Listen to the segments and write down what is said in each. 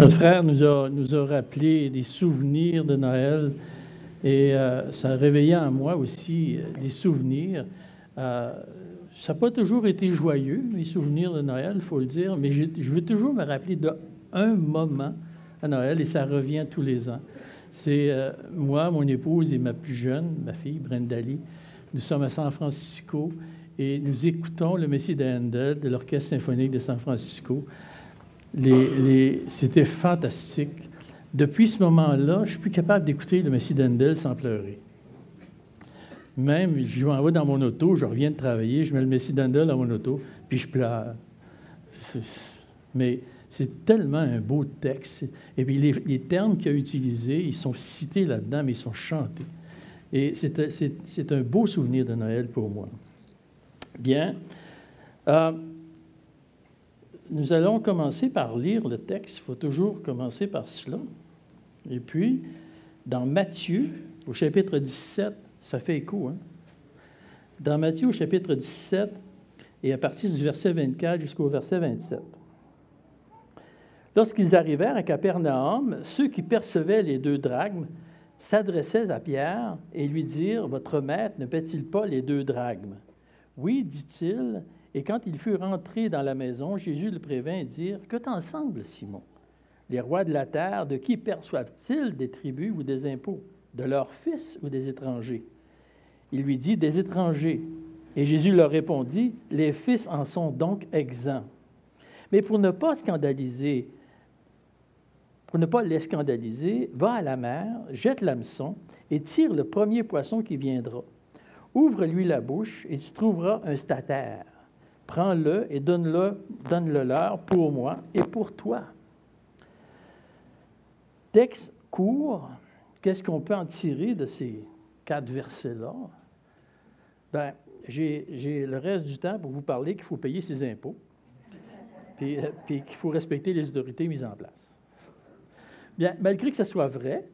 Notre frère nous a, nous a rappelé des souvenirs de Noël et euh, ça a réveillé en moi aussi euh, des souvenirs. Euh, ça n'a pas toujours été joyeux, mes souvenirs de Noël, il faut le dire, mais je, veux toujours me rappeler d'un moment à Noël et ça revient tous les ans. C'est moi, mon épouse et ma plus jeune, ma fille, Brenda Lee. Nous sommes à San Francisco et nous écoutons le Messie de Handel de l'Orchestre symphonique de San Francisco. C'était fantastique. Depuis ce moment-là, je suis plus capable d'écouter le Messie d'Handel sans pleurer. Même, je m'en vais dans mon auto, je reviens de travailler, je mets le Messie d'Handel dans mon auto, puis je pleure. Mais c'est tellement un beau texte. Et puis les, termes qu'il a utilisés, ils sont cités là-dedans, mais ils sont chantés. Et c'est un beau souvenir de Noël pour moi. Bien. Euh, nous allons commencer par lire le texte. Il faut toujours commencer par cela. Et puis, dans Matthieu, au chapitre 17, ça fait écho. Hein? Dans Matthieu, au chapitre 17, et à partir du verset 24 jusqu'au verset 27. Lorsqu'ils arrivèrent à Capernaum, ceux qui percevaient les deux drachmes s'adressaient à Pierre et lui dirent Votre maître ne paie-t-il pas les deux drachmes? Oui, dit-il, et quand il fut rentré dans la maison, Jésus le prévint et dit Que t'en semble, Simon? Les rois de la terre, de qui perçoivent-ils des tribus ou des impôts? De leurs fils ou des étrangers Il lui dit Des étrangers. Et Jésus leur répondit Les fils en sont donc exempts. Mais pour ne pas scandaliser, pour ne pas les scandaliser, va à la mer, jette l'hameçon et tire le premier poisson qui viendra. Ouvre-lui la bouche et tu trouveras un statère prends-le et donne-le donne -le leur pour moi et pour toi. Texte court, qu'est-ce qu'on peut en tirer de ces quatre versets-là? Bien, j'ai le reste du temps pour vous parler qu'il faut payer ses impôts, euh, puis qu'il faut respecter les autorités mises en place. Bien, malgré que ce soit vrai,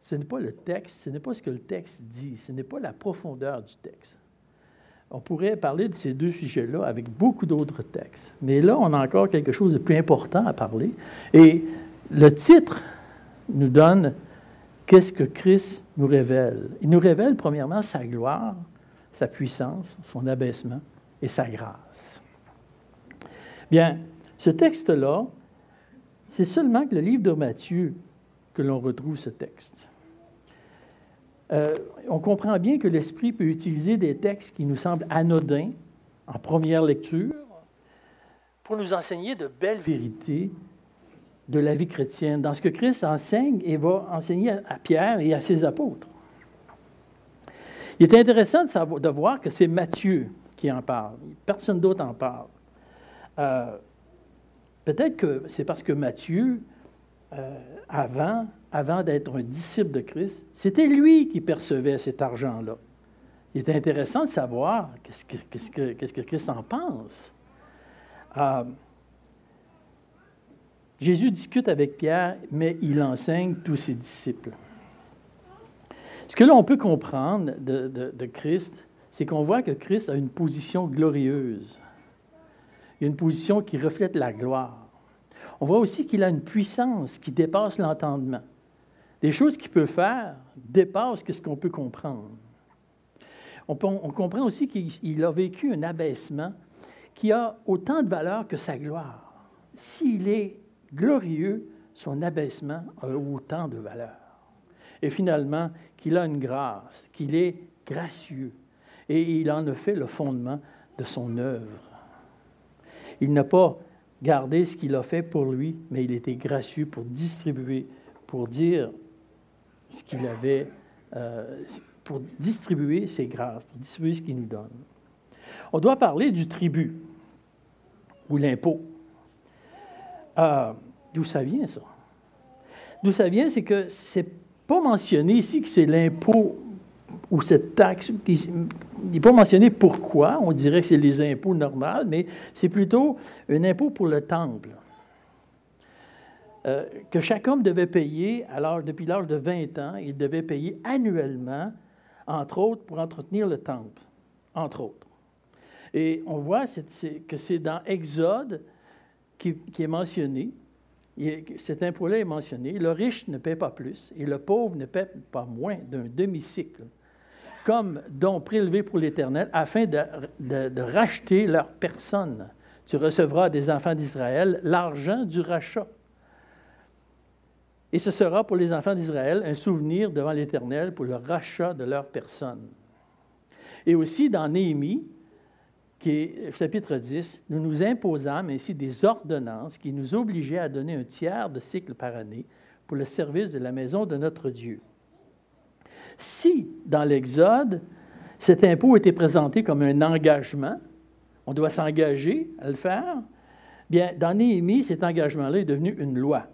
ce n'est pas le texte, ce n'est pas ce que le texte dit, ce n'est pas la profondeur du texte. On pourrait parler de ces deux sujets-là avec beaucoup d'autres textes. Mais là, on a encore quelque chose de plus important à parler. Et le titre nous donne qu'est-ce que Christ nous révèle. Il nous révèle premièrement sa gloire, sa puissance, son abaissement et sa grâce. Bien, ce texte-là, c'est seulement que le livre de Matthieu que l'on retrouve ce texte. Euh, on comprend bien que l'Esprit peut utiliser des textes qui nous semblent anodins en première lecture pour nous enseigner de belles vérités de la vie chrétienne, dans ce que Christ enseigne et va enseigner à Pierre et à ses apôtres. Il est intéressant de, voir que c'est Matthieu qui en parle. Personne d'autre en parle. Euh, peut-être que c'est parce que Matthieu, euh, avant, d'être un disciple de Christ, c'était lui qui percevait cet argent-là. Il est intéressant de savoir qu'est-ce que, Christ en pense. Euh, Jésus discute avec Pierre, mais il enseigne tous ses disciples. Ce que l'on peut comprendre de Christ, c'est qu'on voit que Christ a une position glorieuse, une position qui reflète la gloire. On voit aussi qu'il a une puissance qui dépasse l'entendement. Les choses qu'il peut faire dépassent ce qu'on peut comprendre. On, comprend aussi qu'il a vécu un abaissement qui a autant de valeur que sa gloire. S'il est glorieux, son abaissement a autant de valeur. Et finalement, qu'il a une grâce, qu'il est gracieux. Et il en a fait le fondement de son œuvre. Il n'a pas gardé ce qu'il a fait pour lui, mais il était gracieux pour distribuer, pour dire ce qu'il avait euh, pour distribuer ses grâces, pour distribuer ce qu'il nous donne. On doit parler du tribut ou l'impôt. Euh, d'où ça vient, ça? D'où ça vient, c'est que c'est pas mentionné ici que c'est l'impôt ou cette taxe. Il n'est pas mentionné pourquoi. On dirait que c'est les impôts normaux, mais c'est plutôt un impôt pour le temple. Euh, que chaque homme devait payer, alors depuis l'âge de 20 ans, il devait payer annuellement, entre autres, pour entretenir le temple, entre autres. Et on voit que c'est dans Exode qui, est mentionné cet impôt-là est mentionné. Le riche ne paie pas plus et le pauvre ne paie pas moins d'un demi-cycle, comme don prélevé pour l'Éternel, afin de, racheter leur personne. Tu recevras des enfants d'Israël l'argent du rachat. Et ce sera pour les enfants d'Israël un souvenir devant l'Éternel pour le rachat de leur personne. Et aussi dans Néhémie, qui est chapitre 10, nous nous imposâmes ainsi des ordonnances qui nous obligeaient à donner un tiers de cycle par année pour le service de la maison de notre Dieu. Si, dans l'Exode, cet impôt était présenté comme un engagement, on doit s'engager à le faire, bien, dans Néhémie, cet engagement-là est devenu une loi.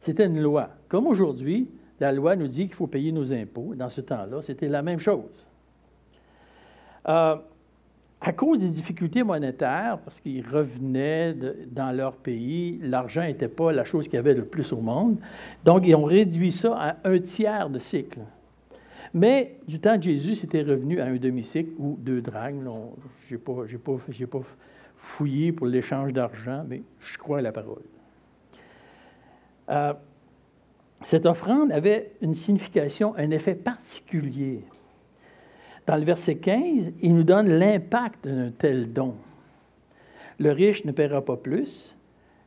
C'était une loi. Comme aujourd'hui, la loi nous dit qu'il faut payer nos impôts. Dans ce temps-là, c'était la même chose. Euh, à cause des difficultés monétaires, parce qu'ils revenaient dans leur pays, l'argent n'était pas la chose qu'il y avait le plus au monde. Donc, ils ont réduit ça à un tiers de cycle. Mais du temps de Jésus, c'était revenu à un demi-cycle ou deux drachmes. Je n'ai pas, fouillé pour l'échange d'argent, mais je crois à la parole. Euh, cette offrande avait une signification, un effet particulier. Dans le verset 15, il nous donne l'impact d'un tel don. Le riche ne paiera pas plus,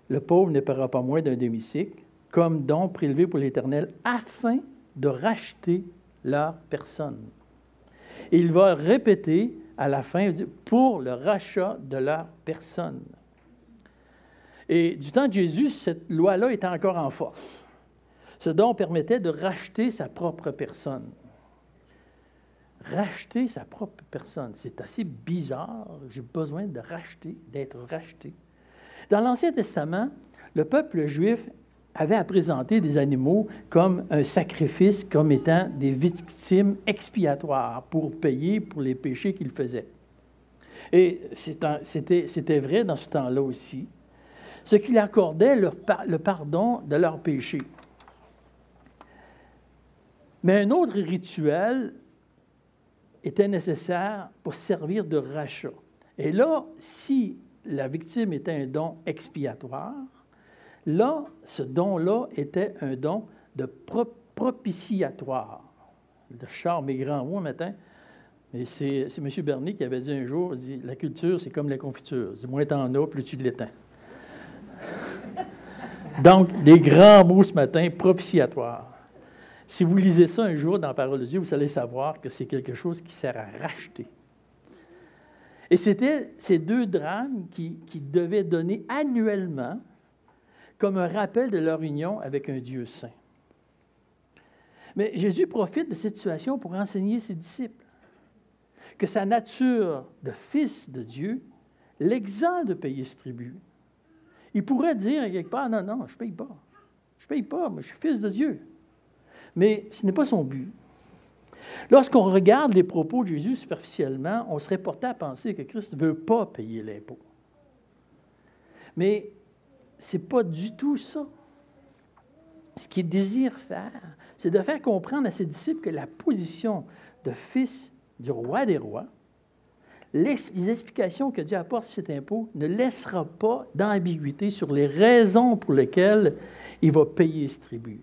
le pauvre ne paiera pas moins d'un demi-cycle, comme don prélevé pour l'Éternel, afin de racheter leur personne. Et il va répéter à la fin, pour le rachat de leur personne. Et du temps de Jésus, cette loi-là était encore en force. Ce don permettait de racheter sa propre personne racheter sa propre personne. C'est assez bizarre. J'ai besoin de racheter, d'être racheté. Dans l'Ancien Testament, le peuple juif avait à présenter des animaux comme un sacrifice, comme étant des victimes expiatoires pour payer pour les péchés qu'ils faisaient. Et c'était vrai dans ce temps-là aussi, ce qui accordait le pardon de leurs péchés. Mais un autre rituel était nécessaire pour servir de rachat. Et là, si la victime était un don expiatoire, là, ce don-là était un don de propitiatoire. Le charme est grand mot matin, mais c'est M. Bernier qui avait dit un jour, la culture, c'est comme la confiture. Du moins t'en as, plus tu l'éteins. Donc, des grands mots ce matin, propitiatoire. Si vous lisez ça un jour dans la parole de Dieu, vous allez savoir que c'est quelque chose qui sert à racheter. Et c'était ces deux drames qui, devaient donner annuellement comme un rappel de leur union avec un Dieu saint. Mais Jésus profite de cette situation pour enseigner ses disciples que sa nature de fils de Dieu l'exempt de payer ce tribut. Il pourrait dire quelque part, non, non, je ne paye pas. Je ne paye pas, mais je suis fils de Dieu. Mais ce n'est pas son but. Lorsqu'on regarde les propos de Jésus superficiellement, on serait porté à penser que Christ ne veut pas payer l'impôt. Mais ce n'est pas du tout ça. Ce qu'il désire faire, c'est de faire comprendre à ses disciples que la position de fils du roi des rois, les explications que Dieu apporte sur cet impôt ne laissera pas d'ambiguïté sur les raisons pour lesquelles il va payer ce tribut.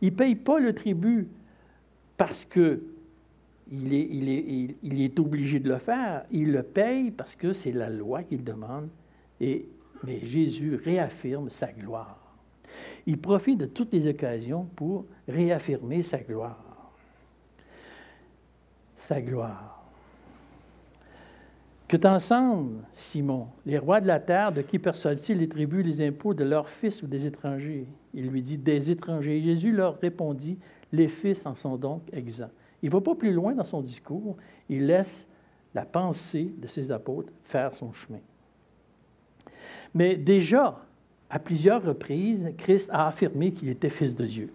Il ne paye pas le tribut parce qu'il est, il est, il est, obligé de le faire. Il le paye parce que c'est la loi qu'il demande. Et, mais Jésus réaffirme sa gloire. Il profite de toutes les occasions pour réaffirmer sa gloire. Sa gloire. Que t'ensemble, Simon, les rois de la terre, de qui perçoivent-ils les tribus, les impôts de leurs fils ou des étrangers? Il lui dit des étrangers. Jésus leur répondit Les fils en sont donc exempts. Il ne va pas plus loin dans son discours, il laisse la pensée de ses apôtres faire son chemin. Mais déjà, à plusieurs reprises, Christ a affirmé qu'il était fils de Dieu.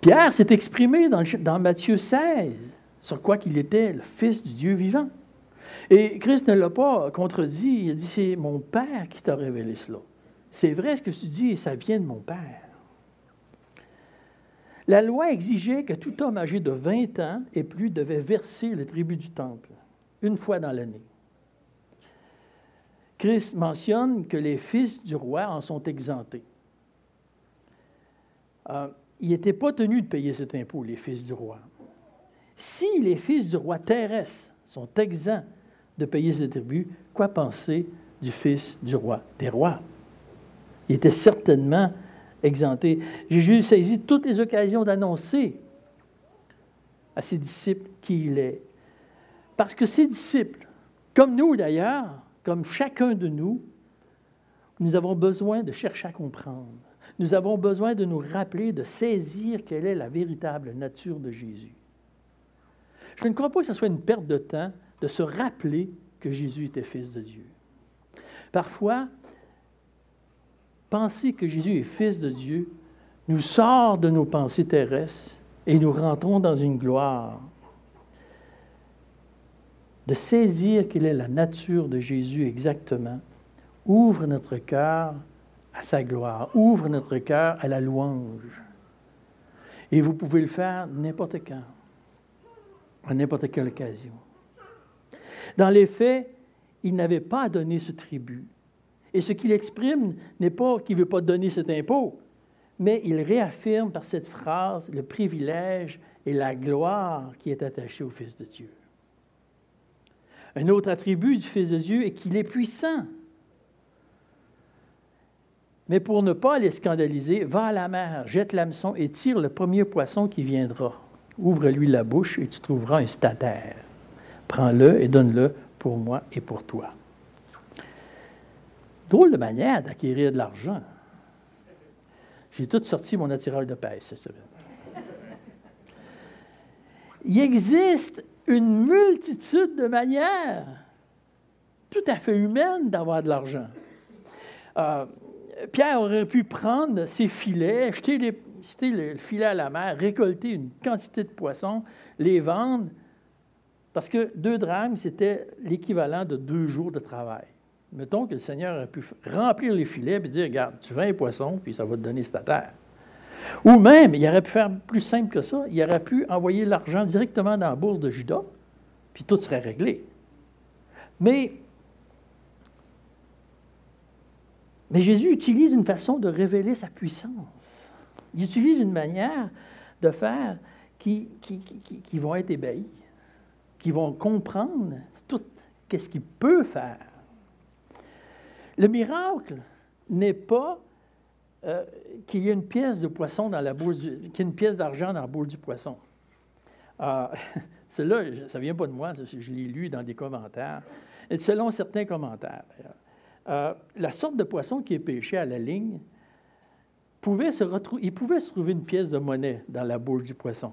Pierre s'est exprimé dans, Matthieu 16 sur quoi qu'il était le fils du Dieu vivant. Et Christ ne l'a pas contredit. Il a dit, c'est mon Père qui t'a révélé cela. C'est vrai ce que tu dis et ça vient de mon Père. La loi exigeait que tout homme âgé de 20 ans et plus devait verser le tribut du temple, une fois dans l'année. Christ mentionne que les fils du roi en sont exemptés. Euh, ils n'étaient pas tenus de payer cet impôt, les fils du roi. Si les fils du roi terrestre sont exempts de payer ce tribut, quoi penser du fils du roi des rois? Il était certainement exempté. Jésus saisit toutes les occasions d'annoncer à ses disciples qui il est. Parce que ses disciples, comme nous d'ailleurs, comme chacun de nous, nous avons besoin de chercher à comprendre. Nous avons besoin de nous rappeler, de saisir quelle est la véritable nature de Jésus. Je ne crois pas que ce soit une perte de temps de se rappeler que Jésus était fils de Dieu. Parfois, penser que Jésus est fils de Dieu nous sort de nos pensées terrestres et nous rentrons dans une gloire. De saisir quelle est la nature de Jésus exactement ouvre notre cœur à sa gloire, ouvre notre cœur à la louange. Et vous pouvez le faire n'importe quand, à n'importe quelle occasion. Dans les faits, il n'avait pas à donner ce tribut. Et ce qu'il exprime n'est pas qu'il ne veut pas donner cet impôt, mais il réaffirme par cette phrase le privilège et la gloire qui est attachée au Fils de Dieu. Un autre attribut du Fils de Dieu est qu'il est puissant. Mais pour ne pas les scandaliser, va à la mer, jette l'hameçon et tire le premier poisson qui viendra. Ouvre-lui la bouche et tu trouveras un statère. Prends-le et donne-le pour moi et pour toi. Drôle de manière d'acquérir de l'argent. J'ai tout sorti mon attireur de pêche cette semaine. Il existe une multitude de manières tout à fait humaines d'avoir de l'argent. Euh, Pierre aurait pu prendre ses filets, jeter, le filet à la mer, récolter une quantité de poissons, les vendre, parce que deux drames, c'était l'équivalent de deux jours de travail. Mettons que le Seigneur aurait pu remplir les filets et dire Regarde, tu vends les poissons, puis ça va te donner cette terre. Ou même, il aurait pu faire plus simple que ça il aurait pu envoyer l'argent directement dans la bourse de Judas, puis tout serait réglé. Mais Jésus utilise une façon de révéler sa puissance. Il utilise une manière de faire qui, qui, vont être ébahis, qui vont comprendre tout qu'est-ce qu'il peut faire. Le miracle n'est pas euh, qu'il y ait une pièce de poisson dans la pièce d'argent dans la bourse du poisson. Ah, Cela, ça ne vient pas de moi, je l'ai lu dans des commentaires. Selon certains commentaires. Euh, la sorte de poisson qui est pêché à la ligne, pouvait se il pouvait se trouver une pièce de monnaie dans la bouche du poisson.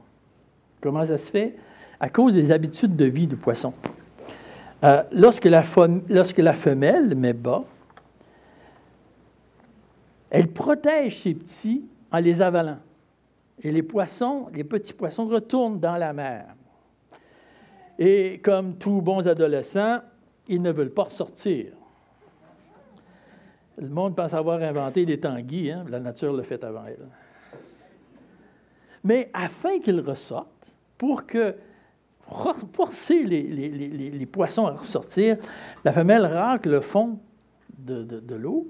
Comment ça se fait? À cause des habitudes de vie du poisson. Euh, lorsque la femelle met bas, elle protège ses petits en les avalant. Et les poissons, les petits poissons retournent dans la mer. Et comme tous bons adolescents, ils ne veulent pas ressortir. Le monde pense avoir inventé des tanguis, hein? la nature l'a fait avant elle. Mais afin qu'ils ressortent, pour que forcer les, poissons à ressortir, la femelle racle le fond de, l'eau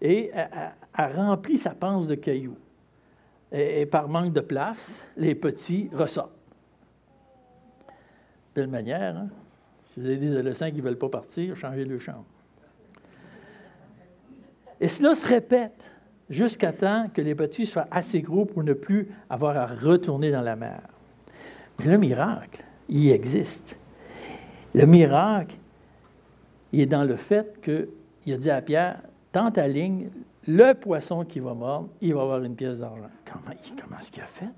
et a, rempli sa panse de cailloux. Et, par manque de place, les petits ressortent. De telle manière, hein? si vous avez des adolescents qui ne veulent pas partir, changez le chambre. Et cela se répète jusqu'à temps que les petits soient assez gros pour ne plus avoir à retourner dans la mer. Mais le miracle, il existe. Le miracle, il est dans le fait qu'il a dit à Pierre, tends ta ligne, le poisson qui va mordre, il va avoir une pièce d'argent. Comment, comment est-ce qu'il a fait?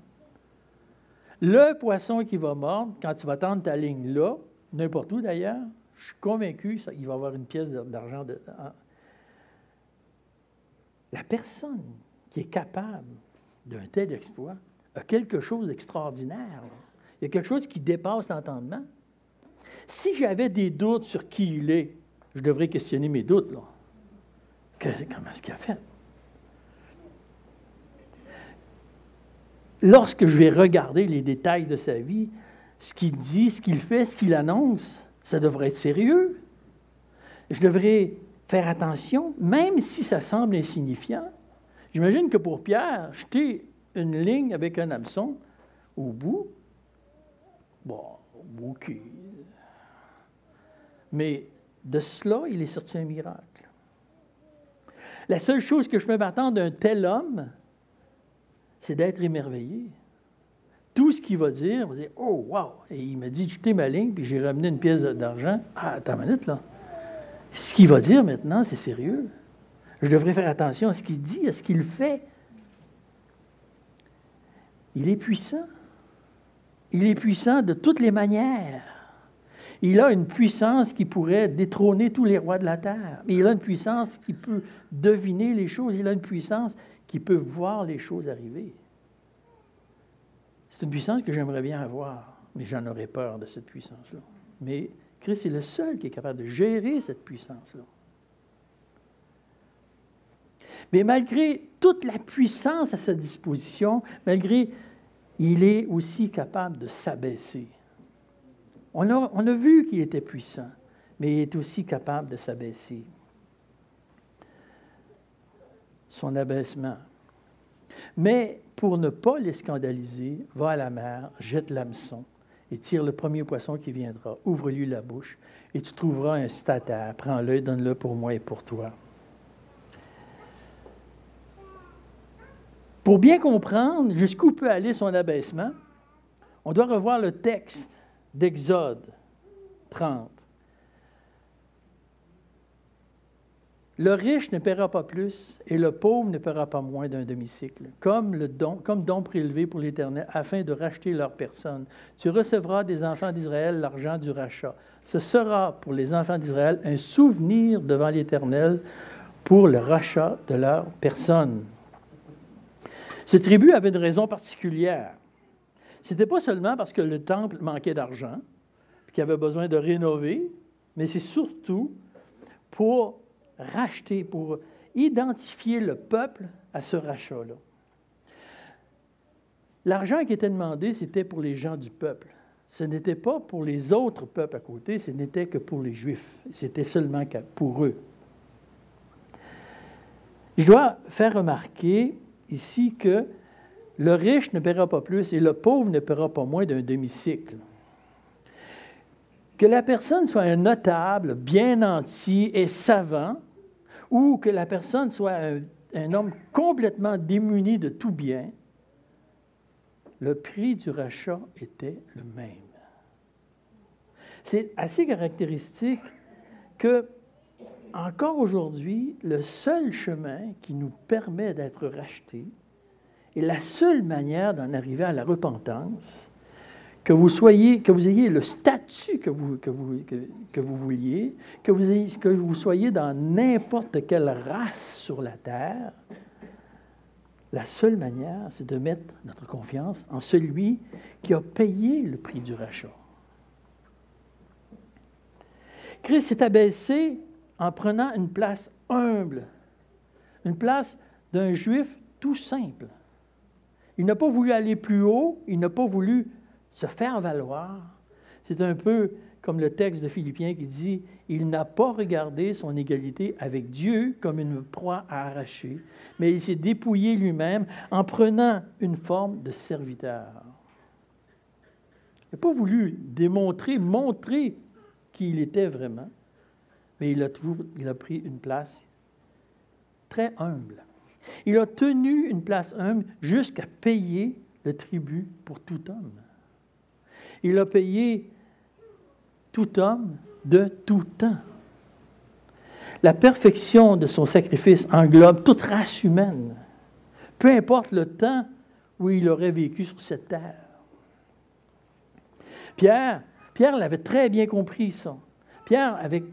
Le poisson qui va mordre, quand tu vas tendre ta ligne là, n'importe où d'ailleurs, je suis convaincu qu'il va avoir une pièce d'argent la personne qui est capable d'un tel exploit a quelque chose d'extraordinaire. Il y a quelque chose qui dépasse l'entendement. Si j'avais des doutes sur qui il est, je devrais questionner mes doutes. Là. Comment est-ce qu'il a fait? Lorsque je vais regarder les détails de sa vie, ce qu'il dit, ce qu'il fait, ce qu'il annonce, ça devrait être sérieux. Je devrais faire attention, même si ça semble insignifiant. J'imagine que pour Pierre, jeter une ligne avec un hameçon au bout, bon, OK. Mais de cela, il est sorti un miracle. La seule chose que je peux m'attendre d'un tel homme, c'est d'être émerveillé. Tout ce qu'il va dire, va dire Oh, wow! Et il m'a dit jeter ma ligne, puis j'ai ramené une pièce d'argent. Ah, attends une là. Ce qu'il va dire maintenant, c'est sérieux. Je devrais faire attention à ce qu'il dit, à ce qu'il fait. Il est puissant. Il est puissant de toutes les manières. Il a une puissance qui pourrait détrôner tous les rois de la terre. Il a une puissance qui peut deviner les choses. Il a une puissance qui peut voir les choses arriver. C'est une puissance que j'aimerais bien avoir, mais j'en aurais peur de cette puissance-là. Mais Christ est le seul qui est capable de gérer cette puissance-là. Mais malgré toute la puissance à sa disposition, malgré, il est aussi capable de s'abaisser. On a, vu qu'il était puissant, mais il est aussi capable de s'abaisser. Son abaissement. Mais pour ne pas les scandaliser, va à la mer, jette l'hameçon et tire le premier poisson qui viendra. Ouvre-lui la bouche et tu trouveras un stataire. Prends-le, donne-le pour moi et pour toi. Pour bien comprendre jusqu'où peut aller son abaissement, on doit revoir le texte d'Exode 30. Le riche ne paiera pas plus et le pauvre ne paiera pas moins d'un demi-cycle, comme, don, comme don prélevé pour l'Éternel, afin de racheter leur personne. Tu recevras des enfants d'Israël l'argent du rachat. Ce sera pour les enfants d'Israël un souvenir devant l'Éternel pour le rachat de leur personne. Ce tribut avait une raison particulière. Ce n'était pas seulement parce que le temple manquait d'argent, qu'il avait besoin de rénover, mais c'est surtout pour racheter, pour identifier le peuple à ce rachat-là. L'argent qui était demandé, c'était pour les gens du peuple. Ce n'était pas pour les autres peuples à côté, ce n'était que pour les Juifs. C'était seulement pour eux. Je dois faire remarquer ici que le riche ne paiera pas plus et le pauvre ne paiera pas moins d'un demi-cycle. Que la personne soit un notable, bien nanti et savant, ou que la personne soit un, un homme complètement démuni de tout bien, le prix du rachat était le même. C'est assez caractéristique que, encore aujourd'hui, le seul chemin qui nous permet d'être rachetés et la seule manière d'en arriver à la repentance, que vous, soyez, que vous ayez le statut que vous, que vous, que, vous vouliez, que vous, ayez, que vous soyez dans n'importe quelle race sur la terre, la seule manière, c'est de mettre notre confiance en celui qui a payé le prix du rachat. Christ s'est abaissé en prenant une place humble, une place d'un juif tout simple. Il n'a pas voulu aller plus haut, il n'a pas voulu se faire valoir. C'est un peu comme le texte de Philippiens qui dit, il n'a pas regardé son égalité avec Dieu comme une proie à arracher, mais il s'est dépouillé lui-même en prenant une forme de serviteur. Il n'a pas voulu démontrer, montrer qui il était vraiment, mais il a, il a pris une place très humble. Il a tenu une place humble jusqu'à payer le tribut pour tout homme. Il a payé tout homme de tout temps. La perfection de son sacrifice englobe toute race humaine, peu importe le temps où il aurait vécu sur cette terre. Pierre, Pierre l'avait très bien compris ça. Pierre avait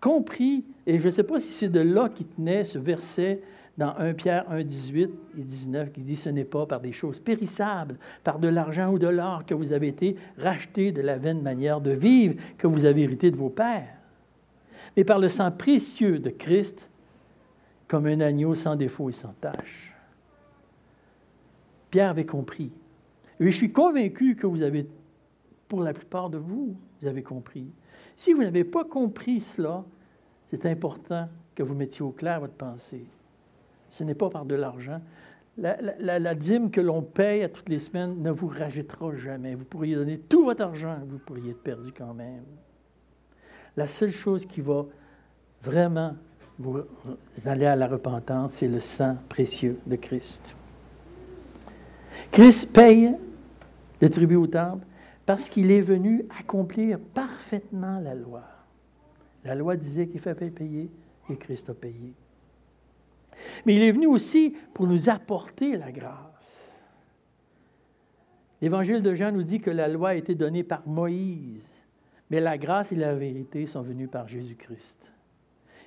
compris, et je ne sais pas si c'est de là qu'il tenait ce verset dans 1 Pierre 1, 18 et 19 qui dit Ce n'est pas par des choses périssables, par de l'argent ou de l'or que vous avez été rachetés de la vaine manière de vivre que vous avez hérité de vos pères, mais par le sang précieux de Christ, comme un agneau sans défaut et sans tache. Pierre avait compris. Et je suis convaincu que vous avez, pour la plupart de vous, vous avez compris. Si vous n'avez pas compris cela, c'est important que vous mettiez au clair votre pensée. Ce n'est pas par de l'argent. La, dîme que l'on paye à toutes les semaines ne vous rajoutera jamais. Vous pourriez donner tout votre argent, vous pourriez être perdu quand même. La seule chose qui va vraiment vous aller à la repentance, c'est le sang précieux de Christ. Christ paye le tribut au temple parce qu'il est venu accomplir parfaitement la loi. La loi disait qu'il fallait payer et Christ a payé. Mais il est venu aussi pour nous apporter la grâce. L'évangile de Jean nous dit que la loi a été donnée par Moïse, mais la grâce et la vérité sont venues par Jésus-Christ.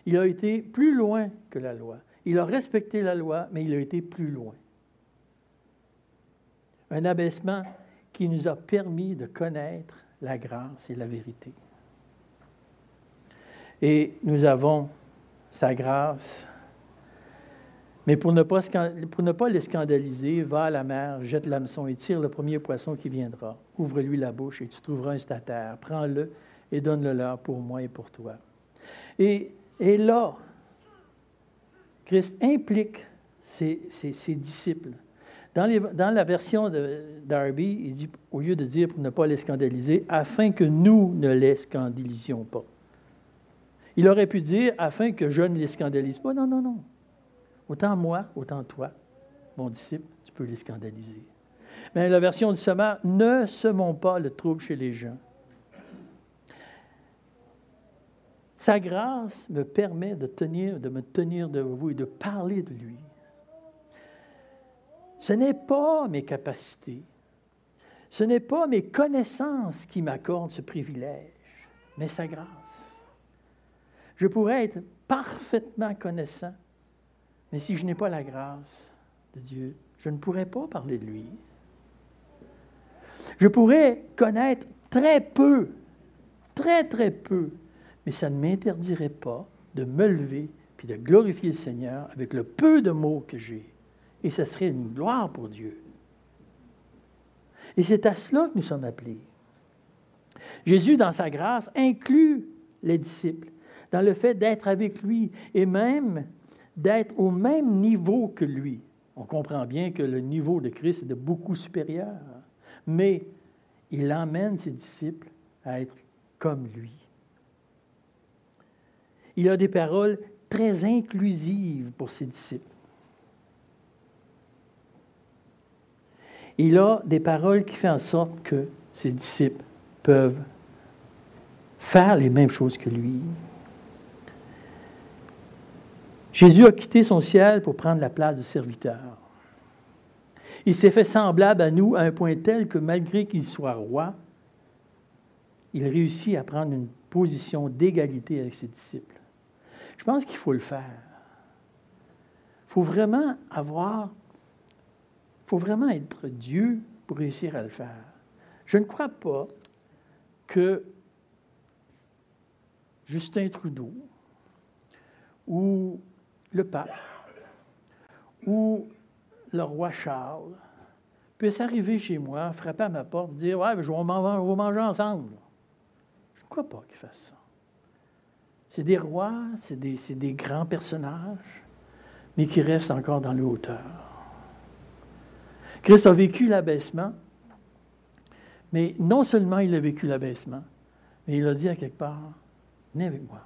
Il a été plus loin que la loi. Il a respecté la loi, mais il a été plus loin. Un abaissement qui nous a permis de connaître la grâce et la vérité. Et nous avons sa grâce. Mais pour ne, pas, les scandaliser, va à la mer, jette l'hameçon et tire le premier poisson qui viendra. Ouvre-lui la bouche et tu trouveras un statère. Prends-le et donne-le leur pour moi et pour toi. Et, et là, Christ implique ses, ses disciples dans, la version de Darby, il dit, au lieu de dire pour ne pas les scandaliser, afin que nous ne les scandalisions pas. Il aurait pu dire afin que je ne les scandalise pas. Non, non, non. Autant moi, autant toi, mon disciple, tu peux les scandaliser. Mais la version du semeur, ne semons pas le trouble chez les gens. Sa grâce me permet de me tenir de vous et de parler de lui. Ce n'est pas mes capacités, ce n'est pas mes connaissances qui m'accordent ce privilège, mais sa grâce. Je pourrais être parfaitement connaissant, mais si je n'ai pas la grâce de Dieu, je ne pourrais pas parler de lui. Je pourrais connaître très peu, très très peu, mais ça ne m'interdirait pas de me lever puis de glorifier le Seigneur avec le peu de mots que j'ai et ce serait une gloire pour Dieu. Et c'est à cela que nous sommes appelés. Jésus, dans sa grâce, inclut les disciples dans le fait d'être avec lui et même d'être au même niveau que lui. On comprend bien que le niveau de Christ est de beaucoup supérieur, mais il emmène ses disciples à être comme lui. Il a des paroles très inclusives pour ses disciples. il a des paroles qui font en sorte que ses disciples peuvent faire les mêmes choses que lui. Jésus a quitté son ciel pour prendre la place du serviteur. Il s'est fait semblable à nous à un point tel que malgré qu'il soit roi, il réussit à prendre une position d'égalité avec ses disciples. Je pense qu'il faut le faire. Il faut vraiment avoir il faut vraiment être Dieu pour réussir à le faire. Je ne crois pas que Justin Trudeau ou le pape ou le roi Charles puissent arriver chez moi, frapper à ma porte, dire Ouais, je vais manger ensemble. Je ne crois pas qu'ils fassent ça. C'est des rois, c'est des, des grands personnages, mais qui restent encore dans le hauteur. Christ a vécu l'abaissement, mais non seulement il a vécu l'abaissement, mais il a dit à quelque part, venez avec moi.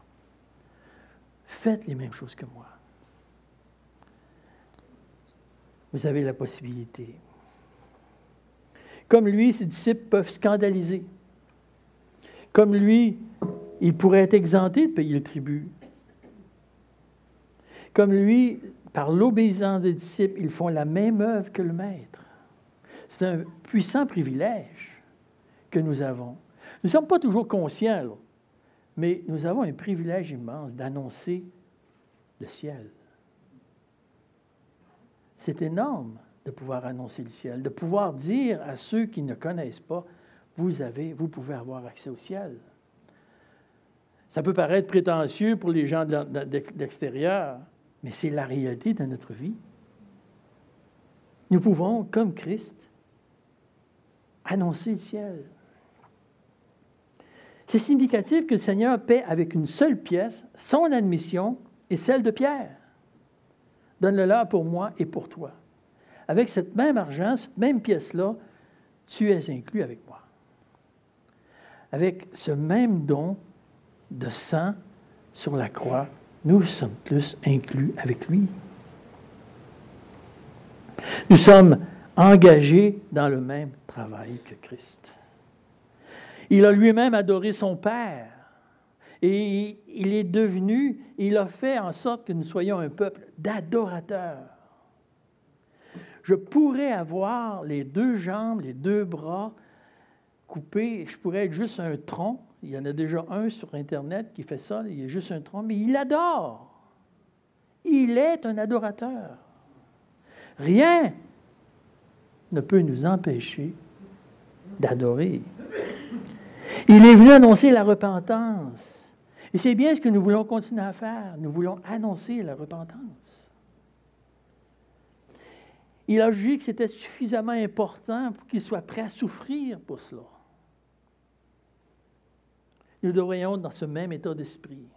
Faites les mêmes choses que moi. Vous avez la possibilité. Comme lui, ses disciples peuvent scandaliser. Comme lui, il pourrait être exempté de payer le tribut. Comme lui, par l'obéissance des disciples, ils font la même œuvre que le Maître. C'est un puissant privilège que nous avons. Nous ne sommes pas toujours conscients, mais nous avons un privilège immense d'annoncer le ciel. C'est énorme de pouvoir annoncer le ciel, de pouvoir dire à ceux qui ne connaissent pas, vous avez, vous pouvez avoir accès au ciel. Ça peut paraître prétentieux pour les gens d'extérieur, mais c'est la réalité de notre vie. Nous pouvons, comme Christ, annoncer le ciel. C'est significatif que le Seigneur paie avec une seule pièce son admission et celle de Pierre. Donne-le-leur pour moi et pour toi. Avec cette même argent, cette même pièce-là, tu es inclus avec moi. Avec ce même don de sang sur la croix, nous sommes tous inclus avec lui. Nous sommes engagés dans le même travail que Christ. Il a lui-même adoré son Père. Et il est devenu, il a fait en sorte que nous soyons un peuple d'adorateurs. Je pourrais avoir les deux jambes, les deux bras coupés, je pourrais être juste un tronc. Il y en a déjà un sur Internet qui fait ça, il est juste un tronc, mais il adore. Il est un adorateur. Rien ne peut nous empêcher d'adorer. Il est venu annoncer la repentance. Et c'est bien ce que nous voulons continuer à faire. Nous voulons annoncer la repentance. Il a jugé que c'était suffisamment important pour qu'il soit prêt à souffrir pour cela. Nous devrions être dans ce même état d'esprit.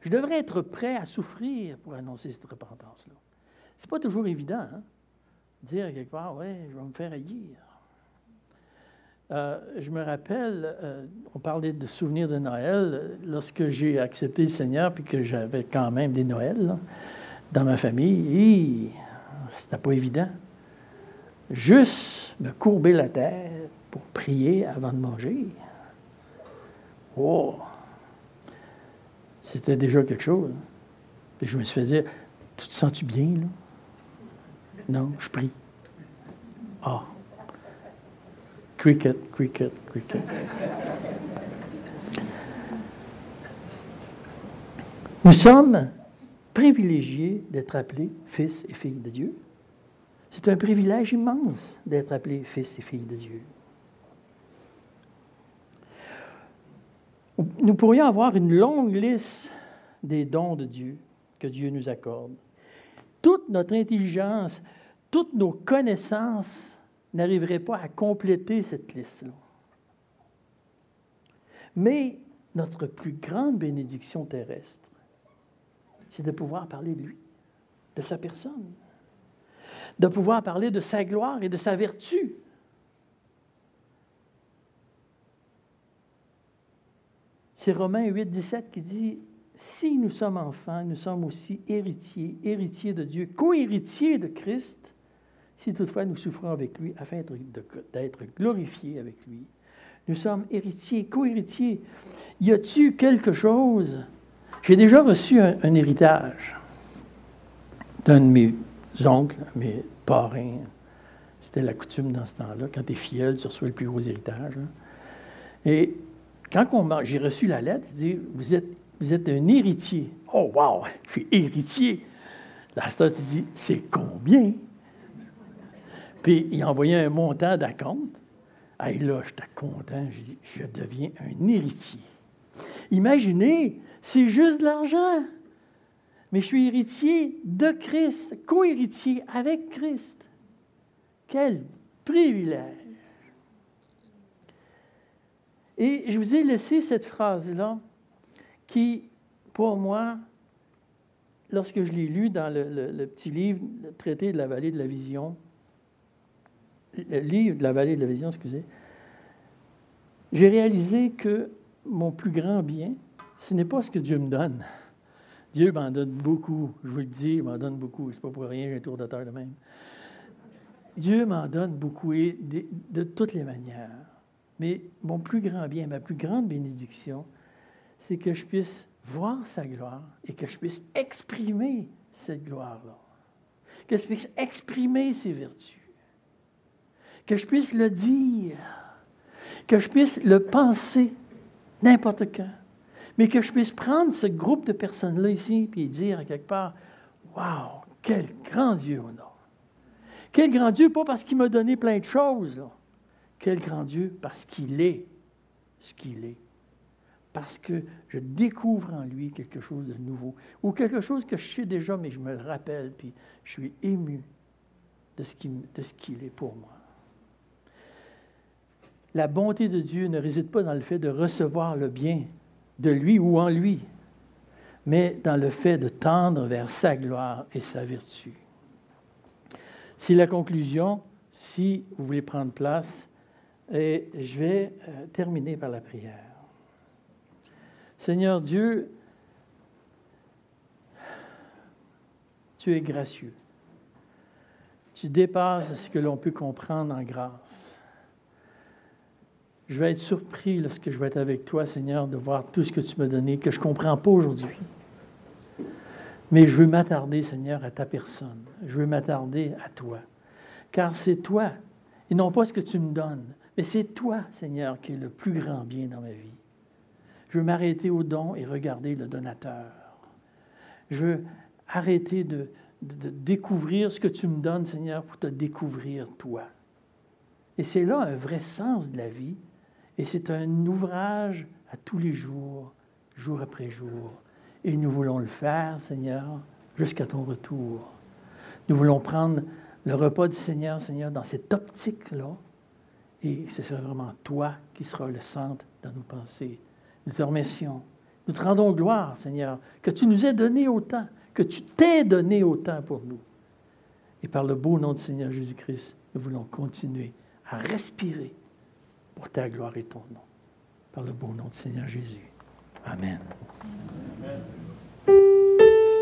Je devrais être prêt à souffrir pour annoncer cette repentance-là. Ce n'est pas toujours évident. Hein? Dire quelque part, oui, je vais me faire haïr. Euh, je me rappelle, euh, on parlait de souvenirs de Noël, lorsque j'ai accepté le Seigneur, puis que j'avais quand même des Noëls dans ma famille, c'était pas évident. Juste me courber la tête pour prier avant de manger. C'était déjà quelque chose. Je me suis fait dire, tu te sens-tu bien, là? Non, je prie. Ah. Cricket, cricket, cricket. Nous sommes privilégiés d'être appelés fils et filles de Dieu. C'est un privilège immense d'être appelés fils et filles de Dieu. Nous pourrions avoir une longue liste des dons de Dieu que Dieu nous accorde. Toute notre intelligence, toutes nos connaissances n'arriveraient pas à compléter cette liste-là. Mais notre plus grande bénédiction terrestre, c'est de pouvoir parler de lui, de sa personne, de pouvoir parler de sa gloire et de sa vertu. C'est Romains 8, 17 qui dit Si nous sommes enfants, nous sommes aussi héritiers, héritiers de Dieu, co-héritiers de Christ, si toutefois nous souffrons avec lui afin d'être glorifiés avec lui. Nous sommes héritiers, co-héritiers. Y a-t-il quelque chose? J'ai déjà reçu un, héritage d'un de mes oncles, mes parrains. C'était la coutume dans ce temps-là. Quand tu es filleul, tu reçois le plus gros héritage. Hein. Et quand j'ai reçu la lettre, il dit vous êtes, un héritier. Oh, wow, je suis héritier. La star, dit c'est combien puis il envoyait un montant d'acompte. Et là, j'étais content. J'ai dit, je deviens un héritier. Imaginez, c'est juste de l'argent. Mais je suis héritier de Christ, co-héritier avec Christ. Quel privilège. Et je vous ai laissé cette phrase-là qui, pour moi, lorsque je l'ai lu dans le, le, petit livre, le traité de la vallée de la vision, livre de la vallée de la vision, excusez, j'ai réalisé que mon plus grand bien, ce n'est pas ce que Dieu me donne. Dieu m'en donne beaucoup, je vous le dis, il m'en donne beaucoup. C'est pas pour rien, j'ai un tour de terre de même. Dieu m'en donne beaucoup et de, de, toutes les manières. Mais mon plus grand bien, ma plus grande bénédiction, c'est que je puisse voir sa gloire et que je puisse exprimer cette gloire-là. Que je puisse exprimer ses vertus que je puisse le dire, que je puisse le penser n'importe quand, mais que je puisse prendre ce groupe de personnes-là ici et dire à quelque part Waouh, quel grand Dieu on a! Quel grand Dieu, pas parce qu'il m'a donné plein de choses, quel grand Dieu parce qu'il est ce qu'il est. Parce que je découvre en lui quelque chose de nouveau, ou quelque chose que je sais déjà, mais je me le rappelle, puis je suis ému de ce qu'il est pour moi. La bonté de Dieu ne réside pas dans le fait de recevoir le bien de lui ou en lui, mais dans le fait de tendre vers sa gloire et sa vertu. C'est la conclusion, si vous voulez prendre place, et je vais euh, terminer par la prière. Seigneur Dieu, tu es gracieux. Tu dépasses ce que l'on peut comprendre en grâce. Je vais être surpris lorsque je vais être avec toi, Seigneur, de voir tout ce que tu m'as donné, que je ne comprends pas aujourd'hui. Mais je veux m'attarder, Seigneur, à ta personne. Je veux m'attarder à toi. Car c'est toi, et non pas ce que tu me donnes, mais c'est toi, Seigneur, qui es le plus grand bien dans ma vie. Je veux m'arrêter au don et regarder le donateur. Je veux arrêter de, de, découvrir ce que tu me donnes, Seigneur, pour te découvrir toi. Et c'est là un vrai sens de la vie. Et c'est un ouvrage à tous les jours, jour après jour. Et nous voulons le faire, Seigneur, jusqu'à ton retour. Nous voulons prendre le repas du Seigneur, Seigneur, dans cette optique-là. Et ce sera vraiment toi qui seras le centre de nos pensées. Nous te remercions. Nous te rendons gloire, Seigneur, que tu nous aies donné autant, que tu t'es donné autant pour nous. Et par le beau nom du Seigneur Jésus-Christ, nous voulons continuer à respirer pour ta gloire et ton nom. Par le bon nom du Seigneur Jésus. Amen.